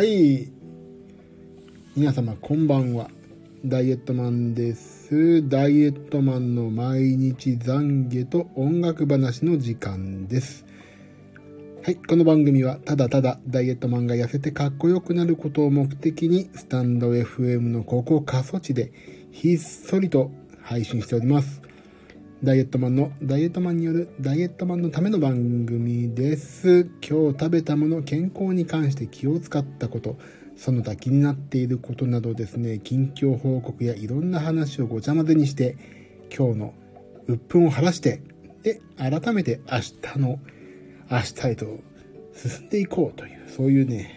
はい。皆様、こんばんは。ダイエットマンです。ダイエットマンの毎日懺悔と音楽話の時間です。はい。この番組は、ただただダイエットマンが痩せてかっこよくなることを目的に、スタンド FM のここ過疎地で、ひっそりと配信しております。ダイエットマンのダイエットマンによるダイエットマンのための番組です。今日食べたもの、健康に関して気を使ったこと、その他気になっていることなどですね、近況報告やいろんな話をごちゃ混ぜにして、今日の鬱憤を晴らして、で、改めて明日の、明日へと進んでいこうという、そういうね、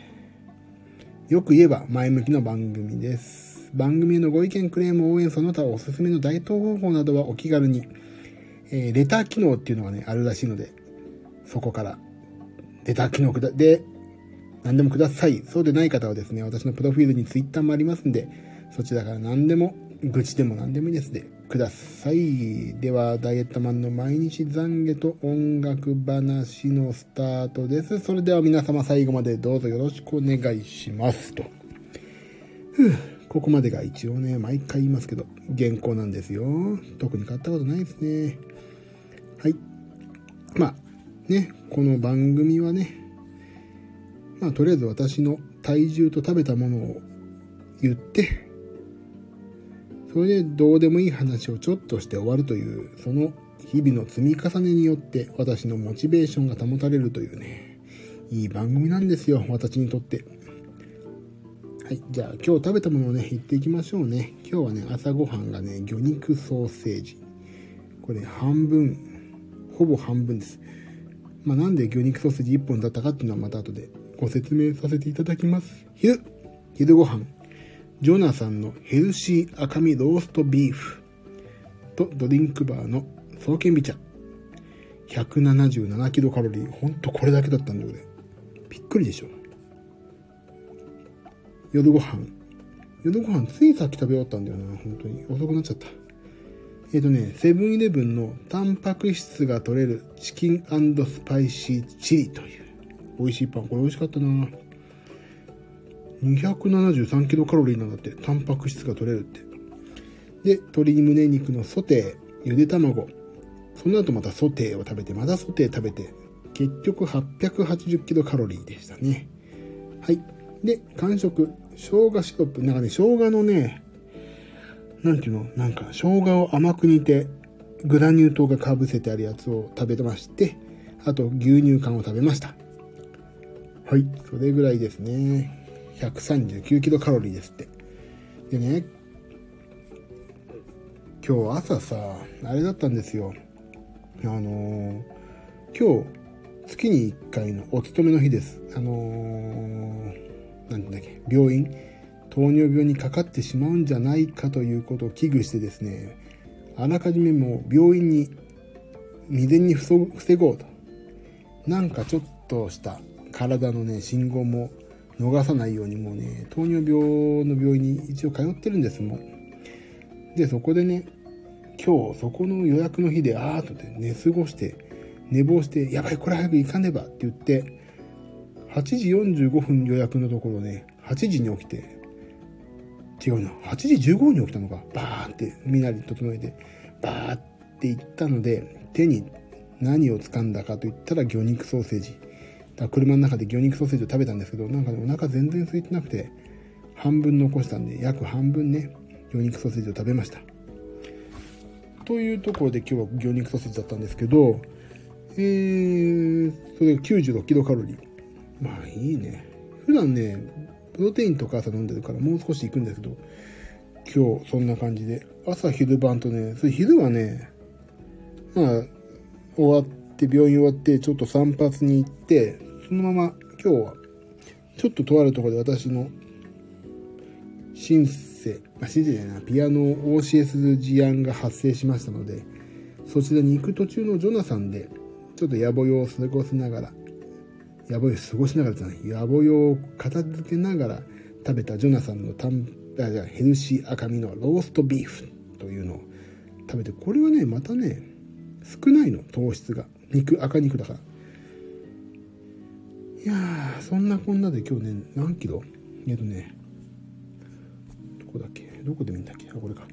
よく言えば前向きな番組です。番組へのご意見、クレーム、応援、その他おすすめのダイエット方法などはお気軽に、えーレター機能っていうのがね、あるらしいので、そこから、レター機能くだ、で、何でもください。そうでない方はですね、私のプロフィールにツイッターもありますんで、そちらから何でも、愚痴でも何でもいいですで、ください。では、ダイエットマンの毎日懺悔と音楽話のスタートです。それでは皆様最後までどうぞよろしくお願いします。と。ここまでが一応ね、毎回言いますけど、原稿なんですよ。特に買ったことないですね。はい。まあ、ね、この番組はね、まあ、とりあえず私の体重と食べたものを言って、それでどうでもいい話をちょっとして終わるという、その日々の積み重ねによって私のモチベーションが保たれるというね、いい番組なんですよ、私にとって。はい、じゃあ今日食べたものをね、言っていきましょうね。今日はね、朝ごはんがね、魚肉ソーセージ。これ半分、ほぼ半分です。まあ、なんで魚肉ソーセージ1本だったかっていうのはまた後でご説明させていただきます。昼、昼ご飯、ジョナサンのヘルシー赤身ローストビーフとドリンクバーの爽健美茶。177キロカロリー。ほんとこれだけだったんだよね。びっくりでしょ。夜ご飯。夜ご飯ついさっき食べ終わったんだよな。本当に。遅くなっちゃった。えっ、とね、セブンイレブンのタンパク質が取れるチキンスパイシーチリという美味しいパン。これ美味しかったな。273キロカロリーなんだって。タンパク質が取れるって。で、鶏胸肉のソテー、ゆで卵。その後またソテーを食べて、またソテー食べて、結局880キロカロリーでしたね。はい。で、完食。生姜シロップ。なんかね、生姜のね、なんていうの？なんか、生姜を甘く煮て、グラニュー糖がかぶせてあるやつを食べてまして、あと牛乳缶を食べました。はい。それぐらいですね。139キロカロリーですって。でね、今日朝さ、あれだったんですよ。あのー今日、月に1回のお勤めの日です。あのー、なんだっけ、病院、糖尿病にかかってしまうんじゃないかということを危惧してですね、あらかじめもう病院に未然に防ごうと。なんかちょっとした体のね、信号も逃さないようにもうね、糖尿病の病院に一応通ってるんですもん。で、そこでね、今日そこの予約の日であーっとで寝過ごして、寝坊して、やばい、これ早く行かねばって言って、8時45分予約のところね、8時に起きて、違うな、8時15分に起きたのか、バーって身なり整えて、バーって行ったので、手に何を掴んだかと言ったら魚肉ソーセージ。だ車の中で魚肉ソーセージを食べたんですけど、なんかね、お腹全然空いてなくて、半分残したんで、約半分ね、魚肉ソーセージを食べました。というところで今日は魚肉ソーセージだったんですけど、えー、それが96キロカロリー。まあいいね。普段ね、プロテインとか朝飲んでるからもう少し行くんですけど、今日そんな感じで、朝昼晩とね、それ昼はね、まあ、終わって、病院終わって、ちょっと散髪に行って、そのまま今日は、ちょっととあるところで私のシンセ、まあ、シンセじゃないな、ピアノを OCS する事案が発生しましたので、そちらに行く途中のジョナサンで、ちょっと野暮用を過ごしながら、野暮用過ごしながらじゃない、野暮用を片付けながら食べたジョナサンのタンあじゃヘルシー赤身のローストビーフというのを食べて、これはね、またね、少ないの、糖質が。肉、赤肉だから。いやーそんなこんなで今日ね何キロ？えっ、とねどこだっけ？どこで見んだっけ？あこれか。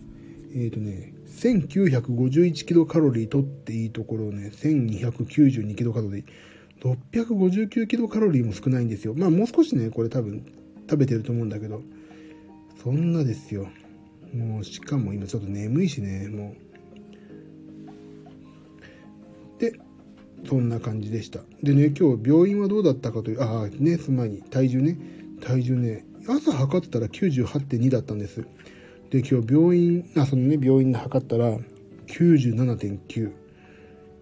えっ、とね1951キロカロリー取っていいところをね1292キロカロリー。659キロカロリーも少ないんですよ。まあもう少しねこれ多分食べてると思うんだけど。そんなですよ。もうしかも今ちょっと眠いしね。もう。でそんな感じでした。でね今日病院はどうだったかというああねその前に体重ね。体重ね朝測ってたら98.2だったんです。で今日病院あそのね病院で測ったら97.9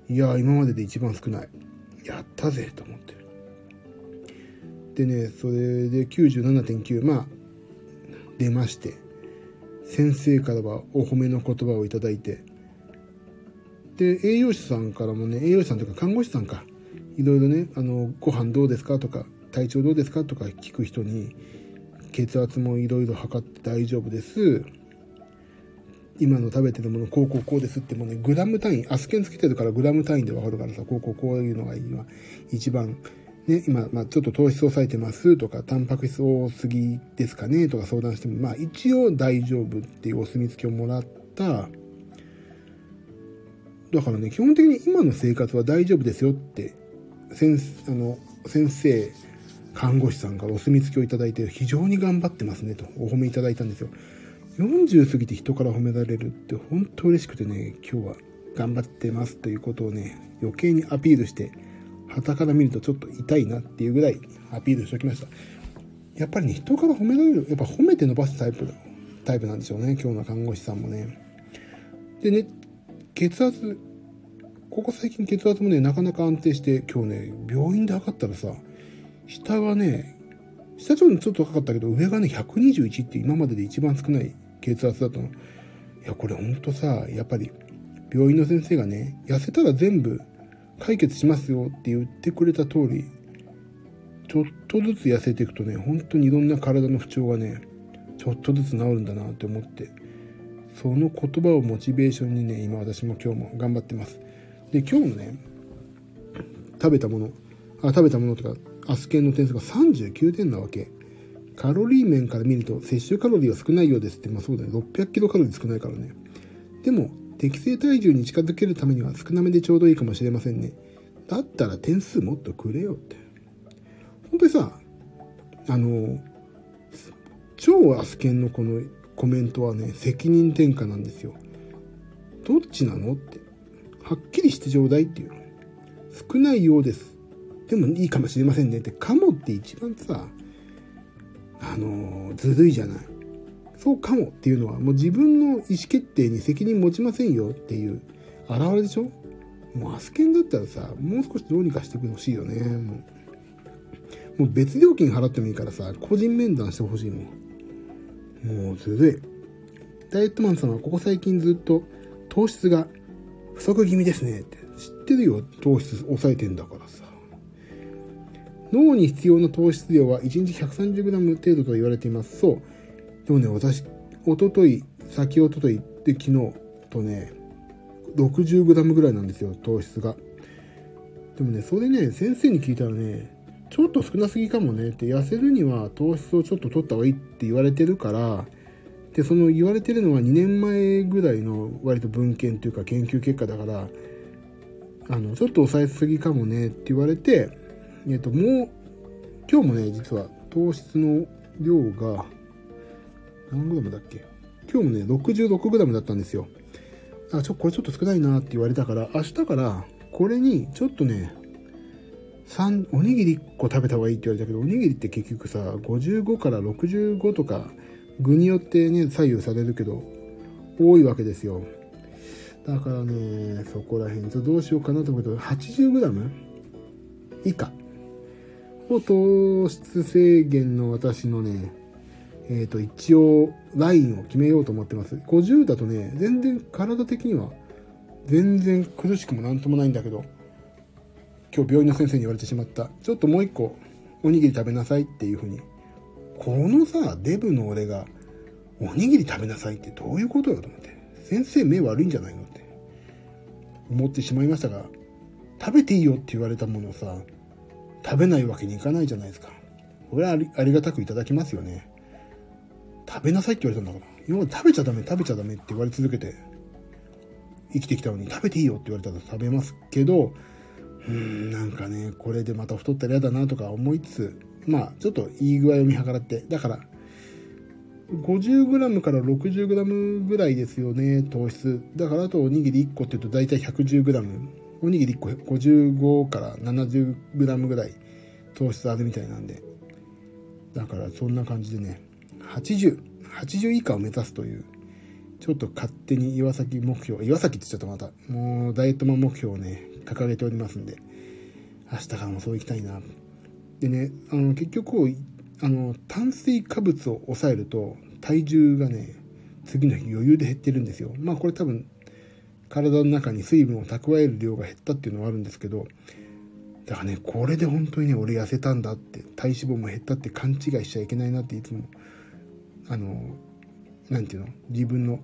いや今までで一番少ない。やったぜと思ってでねそれで97.9まあ出まして先生からはお褒めの言葉をいただいてで栄養士さんからもね栄養士さんとか看護師さんか。いろいろねあのご飯どうですかとか体調どうですかとか聞く人に血圧もいろいろ測って大丈夫です。今の食べてるものこうこうこうですってもねグラム単位アスケンつけてるからグラム単位で分かるからさこうこうこういうのが今一番ね、今、まあ、ちょっと糖質抑えてますとか、タンパク質多すぎですかねとか相談しても、まあ、一応大丈夫っていうお墨付きをもらった。だからね、基本的に今の生活は大丈夫ですよって、先あの先生、看護師さんからお墨付きをいただいて、非常に頑張ってますねとお褒めいただいたんですよ。40過ぎて人から褒められるって本当嬉しくてね、今日は頑張ってますということをね、余計にアピールして、旗から見るとちょっと痛いなっていうぐらいアピールしておきました。やっぱりね、人から褒められる、やっぱ褒めて伸ばすタイプ、タイプなんでしょうね、今日の看護師さんもね。でね、血圧、ここ最近血圧もね、なかなか安定して、今日ね、病院で測ったらさ、下がね、下ちょっと高かったけど、上がね、121って今までで一番少ない血圧だったの。いや、これほんとさ、やっぱり、病院の先生がね、痩せたら全部解決しますよって言ってくれた通り、ちょっとずつ痩せていくとね、本当にいろんな体の不調がね、ちょっとずつ治るんだなって思って、その言葉をモチベーションにね、今私も今日も頑張ってます。で、今日のね、食べたもの、あ、食べたものとか、アスケンの点数が39点なわけ。カロリー面から見ると摂取カロリーは少ないようですって、まあそうだね、600キロカロリー少ないからね。でも、適正体重に近づけるためには少なめでちょうどいいかもしれませんね。だったら点数もっとくれよって。本当にさ、あの、超アスケンのこのコメントはね、責任転嫁なんですよ。どっちなのって。はっきりしてちょうだいっていう。少ないようです。でもいいかもしれませんねって、かもって一番さ、あのずるいじゃない。そうかもっていうのはもう自分の意思決定に責任持ちませんよっていう現れでしょ。もうアスケンだったらさもう少しどうにかしてほしいよね。もうもう別料金払ってもいいからさ個人面談してほしいもん。もうずるい。ダイエットマンさんはここ最近ずっと糖質が不足気味ですねって。知ってるよ。糖質抑えてんだからさ。脳に必要な糖質量は1日 130g 程度と言われていますそうでもね、私、おととい、先おとといで昨日とね、60g ぐらいなんですよ、糖質が。でもね、それね、先生に聞いたらね、ちょっと少なすぎかもねって、痩せるには糖質をちょっと取った方がいいって言われてるから、で、その言われてるのは2年前ぐらいの割と文献というか研究結果だから、あの、ちょっと抑えすぎかもねって言われて、えっと、もう、今日もね、実は糖質の量が、何グラムだっけ？今日もね、66グラムだったんですよ。あ、ちょ、これちょっと少ないなって言われたから、明日からこれにちょっとね、3、おにぎり1個食べた方がいいって言われたけど、おにぎりって結局さ、55から65とか、具によってね、左右されるけど、多いわけですよ。だからね、そこら辺、ちょっとどうしようかなと思うけど、80g 以下を糖質制限の私のね、えっ、ー、と、一応、ラインを決めようと思ってます。50だとね、全然体的には、全然苦しくもなんともないんだけど、今日病院の先生に言われてしまった。ちょっともう一個、おにぎり食べなさいっていうふうに。このさ、デブの俺が、おにぎり食べなさいってどういうことよと思って。先生目悪いんじゃないのって思ってしまいましたが、食べていいよって言われたものをさ、食べないわけにいかないじゃないですか。これはありがたくいただきますよね。食べなさいって言われたんだから。今まで食べちゃダメ、食べちゃダメって言われ続けて生きてきたのに食べていいよって言われたら食べますけど、うーん、なんかね、これでまた太ったら嫌だなとか思いつつ、まあ、ちょっといい具合を見計らって、だから、50g から 60g ぐらいですよね、糖質。だからあとおにぎり1個って言うと大体 110g。おにぎり1個55から 70g ぐらい糖質あるみたいなんで。だからそんな感じでね、80、80以下を目指すという、ちょっと勝手に岩崎目標、岩崎って言っちゃったまた、もうダイエットマン目標をね、掲げておりますんで、明日からもそういきたいな。でね、あの、結局、あの、炭水化物を抑えると、体重がね、次の日余裕で減ってるんですよ。まあこれ多分、体の中に水分を蓄える量が減ったっていうのはあるんですけど、だからね、これで本当にね、俺痩せたんだって、体脂肪も減ったって勘違いしちゃいけないなっていつも、あの、なんていうの、自分の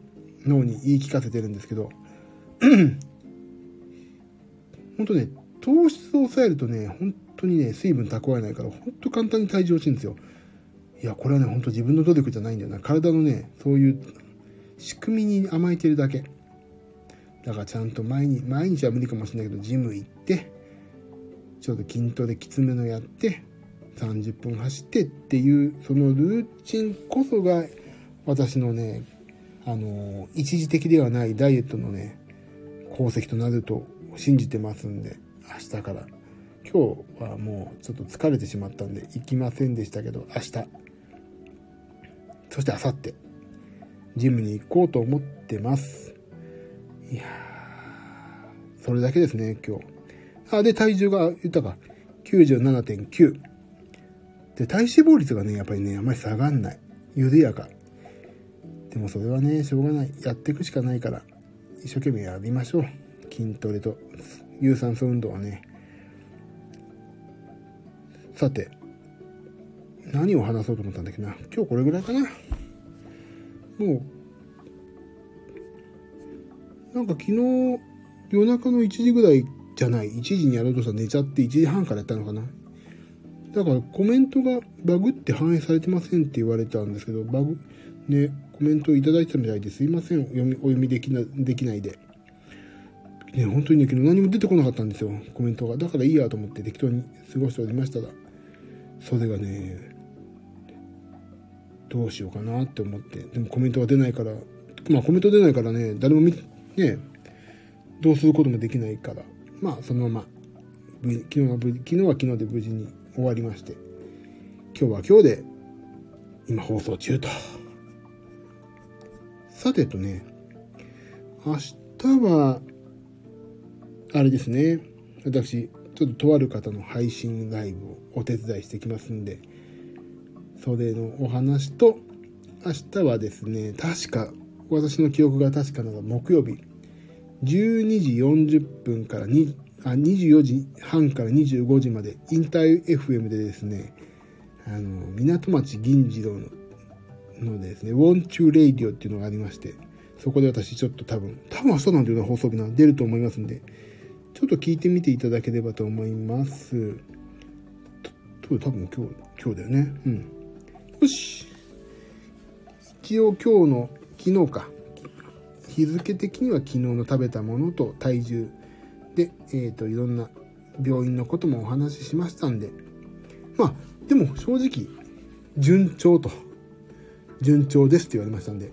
脳に言い聞かせてるんですけど、本当ね、糖質を抑えるとね、本当にね、水分蓄えないから、本当簡単に体重落ちるんですよ。いや、これはね、本当自分の努力じゃないんだよな。体のね、そういう仕組みに甘えてるだけ。だからちゃんと毎日、毎日は無理かもしれないけど、ジム行って、ちょっと筋トレきつめのやって、30分走ってっていう、そのルーチンこそが、私のね、あの、一時的ではないダイエットのね、功績となると信じてますんで、明日から。今日はもうちょっと疲れてしまったんで行きませんでしたけど、明日。そして明後日、ジムに行こうと思ってます。いや、それだけですね、今日。あ、で、体重が言ったか、97.9。で、体脂肪率がね、やっぱりね、あまり下がんない。緩やか。でもそれはね、しょうがない。やっていくしかないから、一生懸命やりましょう。筋トレと有酸素運動はね。さて、何を話そうと思ったんだっけな。今日これぐらいかな。もう、なんか昨日、夜中の1時ぐらいじゃない？1時にやろうとしたら寝ちゃって1時半からやったのかな？だからコメントがバグって反映されてませんって言われたんですけど、バグ、ね、コメントをいただいてたみたいですいません。お読み、お読みできな、できないで。ね、本当にね、昨日何も出てこなかったんですよ。コメントが。だからいいやと思って適当に過ごしておりましたが、それがね、どうしようかなって思って。でもコメントが出ないから、まあコメント出ないからね、誰も見、ね、どうすることもできないから、まあ、そのまま、昨日は昨日は昨日で無事に終わりまして、今日は今日で、今放送中と。さてとね、明日は、あれですね、私、ちょっととある方の配信ライブをお手伝いしてきますんで、それのお話と、明日はですね、確か、私の記憶が確かなら木曜日、12時40分から2あ24時半から25時までインター FM でですね、あの、港町銀次郎ののですね、 Want You Radio っていうのがありまして、そこで私ちょっと多分、多分明日なんていうよな放送日な出ると思いますんで、ちょっと聞いてみていただければと思います。多分今日、今日だよね。うん。よし。一応今日の、昨日か。日付的には昨日の食べたものと体重で、えっ、ー、と、いろんな病院のこともお話ししましたんで、まあ、でも正直、順調と、順調ですって言われましたんで、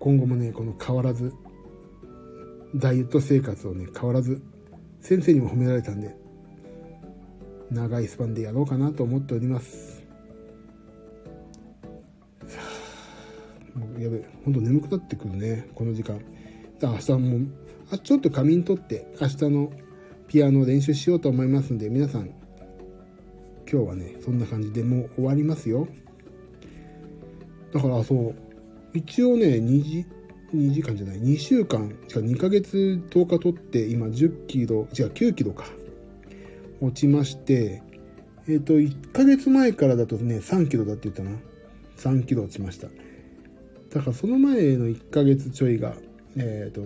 今後もね、この変わらず、ダイエット生活をね、変わらず、先生にも褒められたんで、長いスパンでやろうかなと思っております。やべえ、ほんと眠くなってくるね、この時間。明日もあちょっと仮眠取って明日のピアノ練習しようと思いますんで皆さん今日はねそんな感じでもう終わりますよ。だからそう一応ね2時2時間じゃない2週間しか2ヶ月10日取って今10キロ違う9キロか落ちましてえっ、ー、と1ヶ月前からだとね3キロだって言ったな。3キロ落ちました。だからその前の1ヶ月ちょいがえっ、ー、と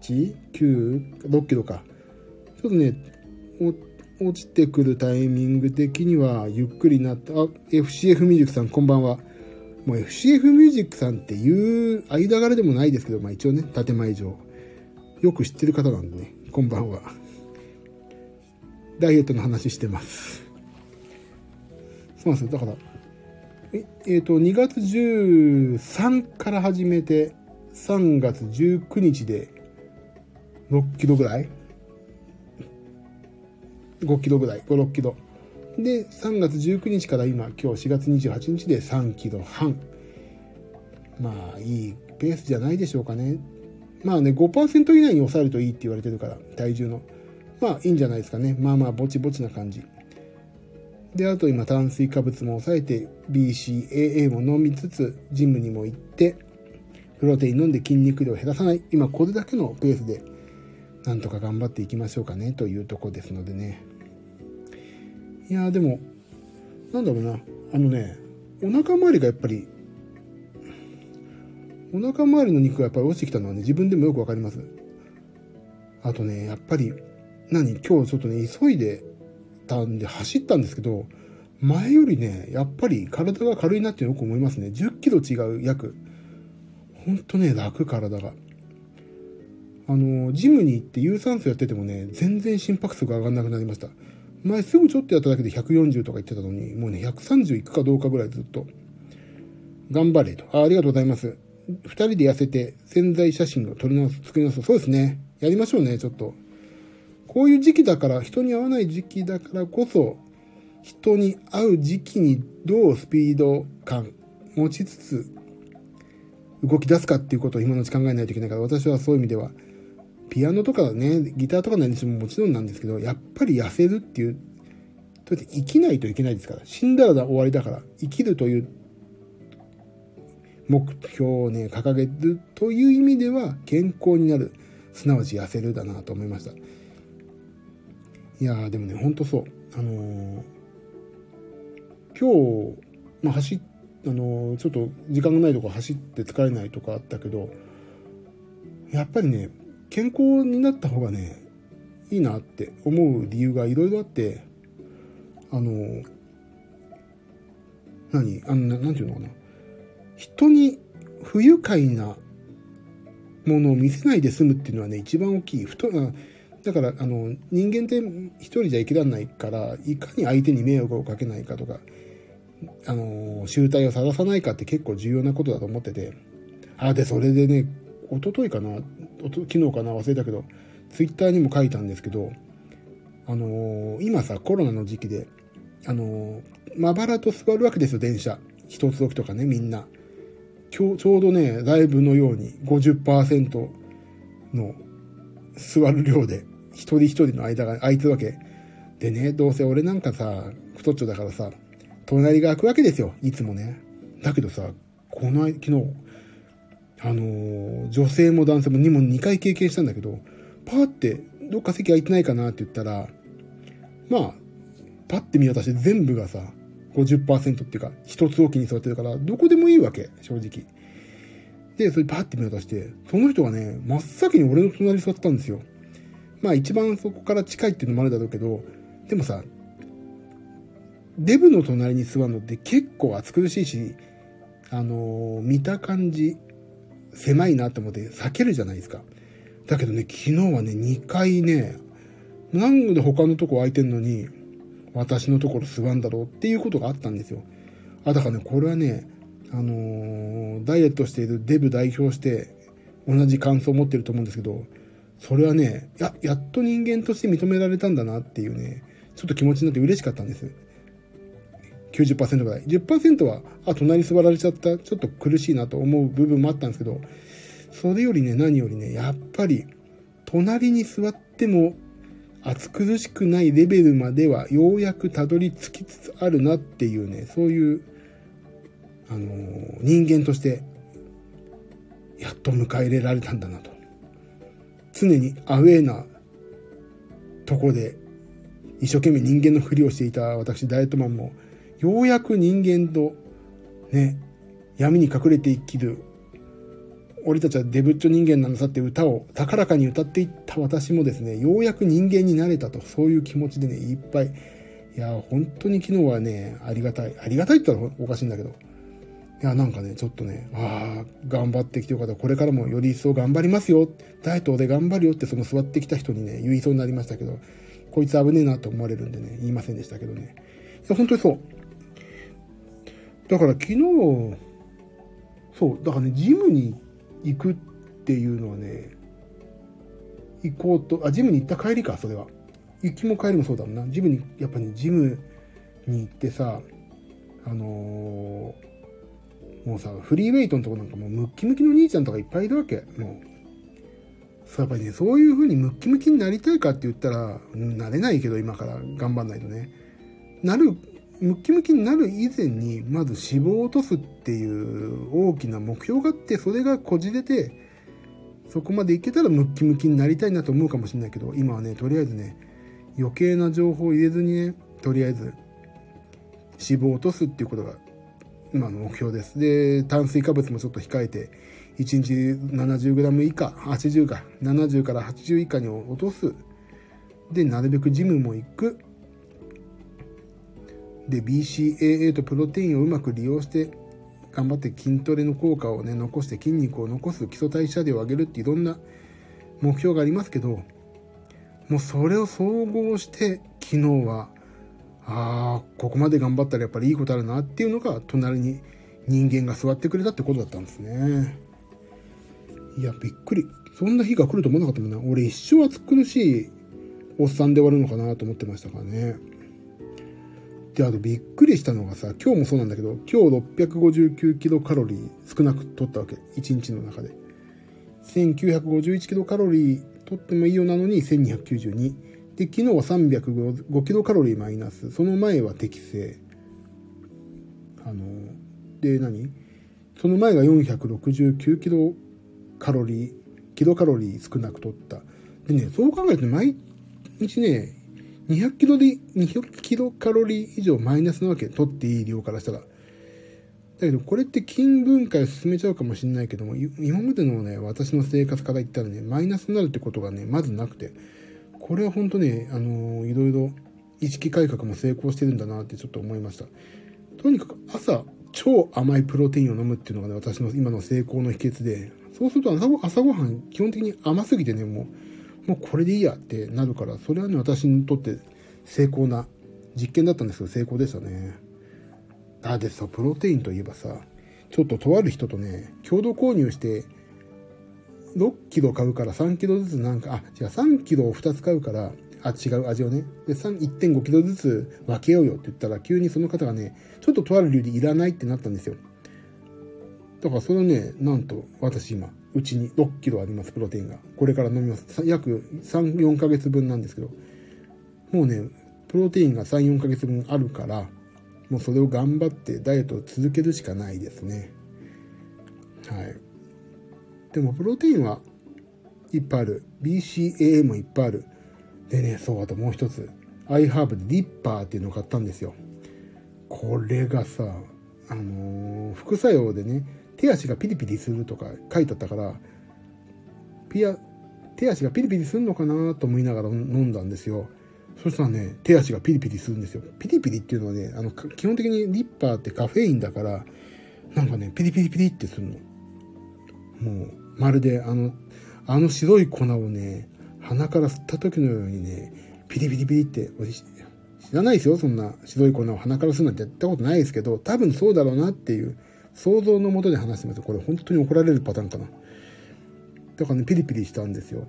8、9、6キロか。ちょっとね、落ちてくるタイミング的にはゆっくりなった。あ、FCF ミュージックさんこんばんは。もう FCF ミュージックさんっていう間柄でもないですけど、まあ一応ね、建前上。よく知ってる方なんでね、こんばんは。ダイエットの話してます。そうなんですよ。だから、え、っ、ー、と、2月13から始めて、3月19日で6キロぐらい ?5 キロぐらい、5、6キロ。で、3月19日から今、今日4月28日で3キロ半。まあ、いいペースじゃないでしょうかね。まあね、5%以内に抑えるといいって言われてるから、体重の。まあ、いいんじゃないですかね。まあまあ、ぼちぼちな感じ。で、あと今、炭水化物も抑えて、BCAA も飲みつつ、ジムにも行って、プロテイン飲んで筋肉量を減らさない。今、これだけのペースで、なんとか頑張っていきましょうかね、というとこですのでね。いやでも、なんだろうな。あのね、お腹周りがやっぱり、お腹周りの肉がやっぱり落ちてきたのはね、自分でもよくわかります。あとね、やっぱり、何？今日ちょっとね、急いでたんで走ったんですけど、前よりね、やっぱり体が軽いなってよく思いますね。10キロ違う、約。ほんとね、楽、体が。あの、ジムに行って有酸素やっててもね、全然心拍数が上がんなくなりました。前すぐちょっとやっただけで140とか言ってたのに、もうね、130いくかどうかぐらいずっと。頑張れと。あありがとうございます。二人で痩せて潜在写真を撮り直す、作り直す。そうですね。やりましょうね、ちょっと。こういう時期だから、人に会わない時期だからこそ、人に会う時期にどうスピード感持ちつつ動き出すかっていうことを今のうち考えないといけないから、私はそういう意味では、ピアノとかね、ギターとか何してももちろんなんですけど、やっぱり痩せるっていう、とって生きないといけないですから、死んだら終わりだから、生きるという目標をね、掲げるという意味では、健康になる、すなわち痩せるだなと思いました。いやでもねほんとそう。あのー、今日、まあ、走あのー、ちょっと時間がないとこ走って疲れないとかあったけどやっぱりね健康になった方がねいいなって思う理由がいろいろあってあのー、何？あのなんていうのかな。人に不愉快なものを見せないで済むっていうのはね一番大きい。ふとだから、あの、人間って一人じゃ生きられないから、いかに相手に迷惑をかけないかとか、あの、集体を晒さないかって結構重要なことだと思ってて、あ、で、それでね、一昨日かな、昨日かな、忘れたけど、ツイッターにも書いたんですけど、あの今さ、コロナの時期で、あのまばらと座るわけですよ、電車。一つ置きとかね、みんな。今日、ちょうどね、ライブのように50%の座る量で一人一人の間が空いてるわけ。でね、どうせ俺なんかさ、太っちょだからさ、隣が空くわけですよ。いつもね。だけどさ、この昨日、あのー、女性も男性も2も2回経験したんだけど、パーってどっか席空いてないかなって言ったら、まあ、パッて見渡して全部がさ、50%っていうか、一つ置きに座ってるから、どこでもいいわけ、正直。で、それパッて見渡して、その人がね、真っ先に俺の隣に座ったんですよ。まあ一番そこから近いっていうのもあるだろうけど、でもさ、デブの隣に座るのって結構暑苦しいし、あのー、見た感じ、狭いなと思って避けるじゃないですか。だけどね、昨日はね、2回ね、なんで他のとこ空いてんのに、私のところ座るんだろうっていうことがあったんですよ。あ、だからね、これはね、あのー、ダイエットしているデブ代表して同じ感想を持ってると思うんですけど、それはね、や、やっと人間として認められたんだなっていうね、ちょっと気持ちになって嬉しかったんです。90%ぐらい。10%は、あ、隣に座られちゃった、ちょっと苦しいなと思う部分もあったんですけど、それよりね、何よりね、やっぱり、隣に座っても暑苦しくないレベルまではようやくたどり着きつつあるなっていうね、そういう、あのー、人間として、やっと迎え入れられたんだなと。常にアウェーなとこで一生懸命人間のふりをしていた私ダイエットマンもようやく人間とね闇に隠れて生きる俺たちはデブッチョ人間なんださって歌を高らかに歌っていった私もですね、ようやく人間になれたと、そういう気持ちでね、いっぱい。いや、本当に昨日はね、ありがたい。ありがたいって言ったらおかしいんだけど。いや、なんかね、ちょっとね、ああ、頑張ってきてよかった。これからもより一層頑張りますよ。ダイエットで頑張るよってその座ってきた人にね、言いそうになりましたけど、こいつ危ねえなと思われるんでね、言いませんでしたけどね。いや、本当にそう。だから昨日、そう、だからね、ジムに行くっていうのはね、行こうと、あ、ジムに行った帰りか、それは。行きも帰りもそうだもんな。ジムに、やっぱね、ジムに行ってさ、あのー、もうさ、フリーウェイトのとこなんかもうムッキムキの兄ちゃんとかいっぱいいるわけ。もう。やっぱりね、そういう風にムッキムキになりたいかって言ったら、なれないけど、今から頑張んないとね。なるムッキムキになる以前に、まず脂肪を落とすっていう大きな目標があって、それがこじれて、そこまでいけたらムッキムキになりたいなと思うかもしれないけど、今はね、とりあえずね、余計な情報を入れずにね、とりあえず脂肪を落とすっていうことが今の目標です。で、炭水化物もちょっと控えて、1日 70g 以下、80か、70から80以下に落とす。で、なるべくジムも行く。で BCAA とプロテインをうまく利用して頑張って筋トレの効果をね残して筋肉を残す基礎代謝量を上げるっていろんな目標がありますけどもうそれを総合して昨日はああここまで頑張ったらやっぱりいいことあるなっていうのが隣に人間が座ってくれたってことだったんですねいやびっくりそんな日が来ると思わなかったもんな俺一生暑苦しいおっさんで終わるのかなと思ってましたからねで、あとびっくりしたのがさ、今日もそうなんだけど、今日659キロカロリー少なく取ったわけ。1日の中で。1951キロカロリー取ってもいいようなのに1292。で、昨日は305キロカロリーマイナス。その前は適正。あの、で何、その前が469キロカロリー、キロカロリー少なく取った。でね、そう考えると毎日ね、200キロで、200キロカロリー以上マイナスなわけ。取っていい量からしたら。だけど、これって筋分解を進めちゃうかもしれないけども、今までのね、私の生活から言ったらね、マイナスになるってことがね、まずなくて、これは本当ね、あの、いろいろ意識改革も成功してるんだなってちょっと思いました。とにかく朝、超甘いプロテインを飲むっていうのがね、私の今の成功の秘訣で、そうすると朝ご朝ごはん基本的に甘すぎてね、もう、もうこれでいいやってなるから、それはね、私にとって成功な実験だったんですけど、成功でしたね。あ、でさ、プロテインといえばさ、ちょっととある人とね、共同購入して、6キロ買うから3キロずつなんか、あ、違う、3キロを2つ買うから、あ、違う味をね。で、1.5キロずつ分けようよって言ったら、急にその方がね、ちょっととある理由でいらないってなったんですよ。だからそれをね、なんと、私今、うちに6キロあります、プロテインが。これから飲みます。約3、4ヶ月分なんですけど、もうね、プロテインが3、4ヶ月分あるから、もうそれを頑張ってダイエットを続けるしかないですね。はい。でも、プロテインはいっぱいある。BCAA もいっぱいある。でね、そう、あともう一つ。iHerb でリッパーっていうのを買ったんですよ。これがさ、あのー、副作用でね、手足がピリピリするとか書いてあったから、ピア、手足がピリピリするのかなと思いながら飲んだんですよ。そしたらね、手足がピリピリするんですよ。ピリピリっていうのはね、あの、基本的にリッパーってカフェインだから、なんかね、ピリピリピリってするの。もう、まるであの、あの白い粉をね、鼻から吸った時のようにね、ピリピリピリって、知らないですよ、そんな白い粉を鼻から吸うなんてやったことないですけど、多分そうだろうなっていう想像のもとで話してますこれ本当に怒られるパターンかな。だからね、ピリピリしたんですよ。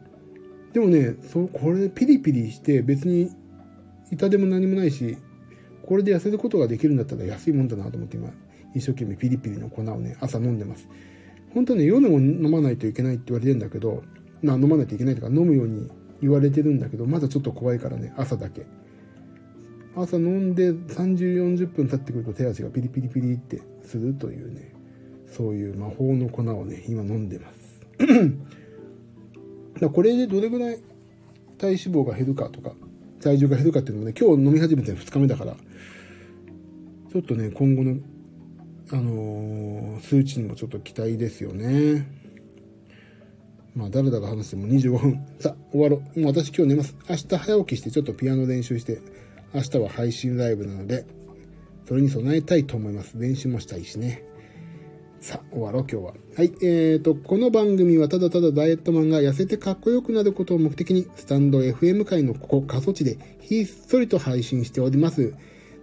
でもね、そこれピリピリして別に痛でも何もないし、これで痩せることができるんだったら安いもんだなと思って今、一生懸命ピリピリの粉をね、朝飲んでます。本当ね、夜も飲まないといけないって言われてるんだけど、まあ飲まないといけないとか飲むように言われてるんだけど、まだちょっと怖いからね、朝だけ。朝飲んで30、40分経ってくると手足がピリピリピリってするというね、そういう魔法の粉をね、今飲んでます だ。これでどれぐらい体脂肪が減るかとか、体重が減るかっていうのもね、今日飲み始めて2日目だから、ちょっとね、今後の、あのー、数値にもちょっと期待ですよね。まあ、だらだら話しても25分。さあ、終わろう。もう私今日寝ます。明日早起きしてちょっとピアノ練習して、明日は配信ライブなので、それに備えたいと思います。練習もしたいしね。さあ、終わろう、今日は。はい、えーと、この番組はただただダイエットマンが痩せてかっこよくなることを目的に、スタンド FM 界のここ、過疎地でひっそりと配信しております。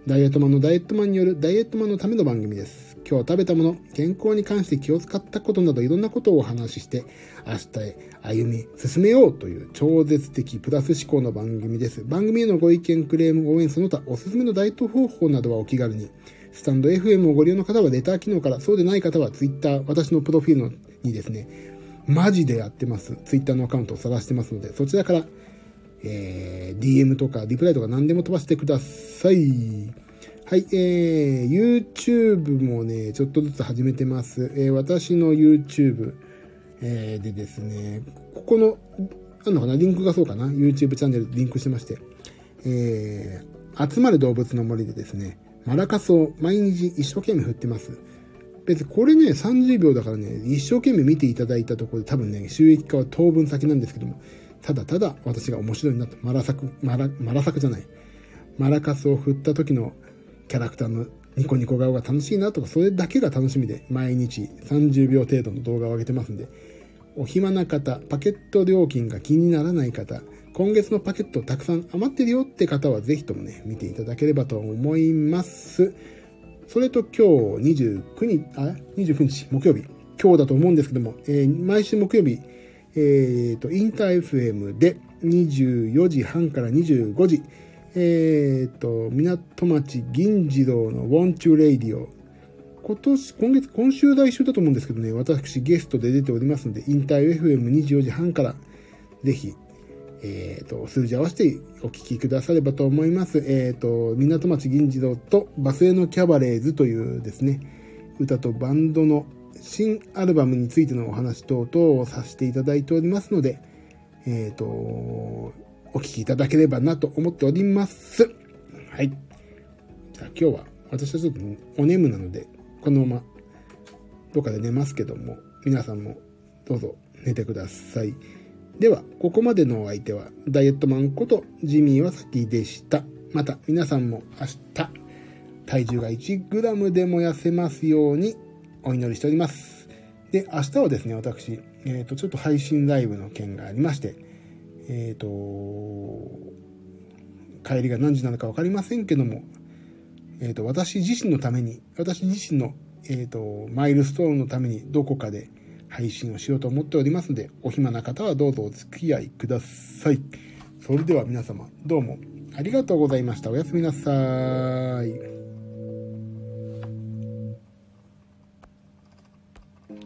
ダイエットマンのダイエットマンによるダイエットマンのための番組です。今日食べたもの、健康に関して気を使ったことなどいろんなことをお話しして、明日へ歩み進めようという超絶的プラス思考の番組です。番組へのご意見、クレーム、応援、その他おすすめのダイエット方法などはお気軽に。スタンド FM をご利用の方はレター機能から、そうでない方は Twitter、私のプロフィールにですね、マジでやってます。Twitter のアカウントを探してますので、そちらからえー、DM とかリプライとか何でも飛ばしてください。はい、えー、YouTube もね、ちょっとずつ始めてます。えー、私の YouTube、えー、でですね、ここの、あのかな、リンクがそうかな、YouTube チャンネルリンクしてまして、えー、集まる動物の森でですね、マラカスを毎日一生懸命振ってます。別にこれね、30秒だからね、一生懸命見ていただいたところで多分ね、収益化は当分先なんですけども、ただただ私が面白いなと、マラサク、マラ、マラサクじゃない。マラカスを振った時のキャラクターのニコニコ顔が楽しいなとか、それだけが楽しみで毎日30秒程度の動画を上げてますんで、お暇な方、パケット料金が気にならない方、今月のパケットたくさん余ってるよって方はぜひともね、見ていただければと思います。それと今日29日、あ、29日木曜日、今日だと思うんですけども、えー、毎週木曜日、えっ、ー、と、インター FM で24時半から25時、えっ、と、港町銀次郎の Want You Radio。今年、今月、今週来週だと思うんですけどね、私ゲストで出ておりますので、インター FM24 時半から、ぜひ、えっ、と、数字合わせてお聞きくださればと思います。えっ、と、港町銀次郎とバスへのキャバレーズというですね、歌とバンドの新アルバムについてのお話等々をさせていただいておりますので、えっ、と、お聞きいただければなと思っております。はい。じゃあ今日は私はちょっとお眠なので、このままどっかで寝ますけども、皆さんもどうぞ寝てください。では、ここまでのお相手は、ダイエットマンことジミーはさきでした。また皆さんも明日、体重が 1g でも痩せますようにお祈りしております。で、明日はですね、私、えっ、ー、と、ちょっと配信ライブの件がありまして、えっ、ー、と、帰りが何時なのか分かりませんけども、え、ー、と、私自身のために、私自身の、えっ、と、マイルストーンのためにどこかで配信をしようと思っておりますので、お暇な方はどうぞお付き合いください。それでは皆様、どうもありがとうございました。おやすみなさい。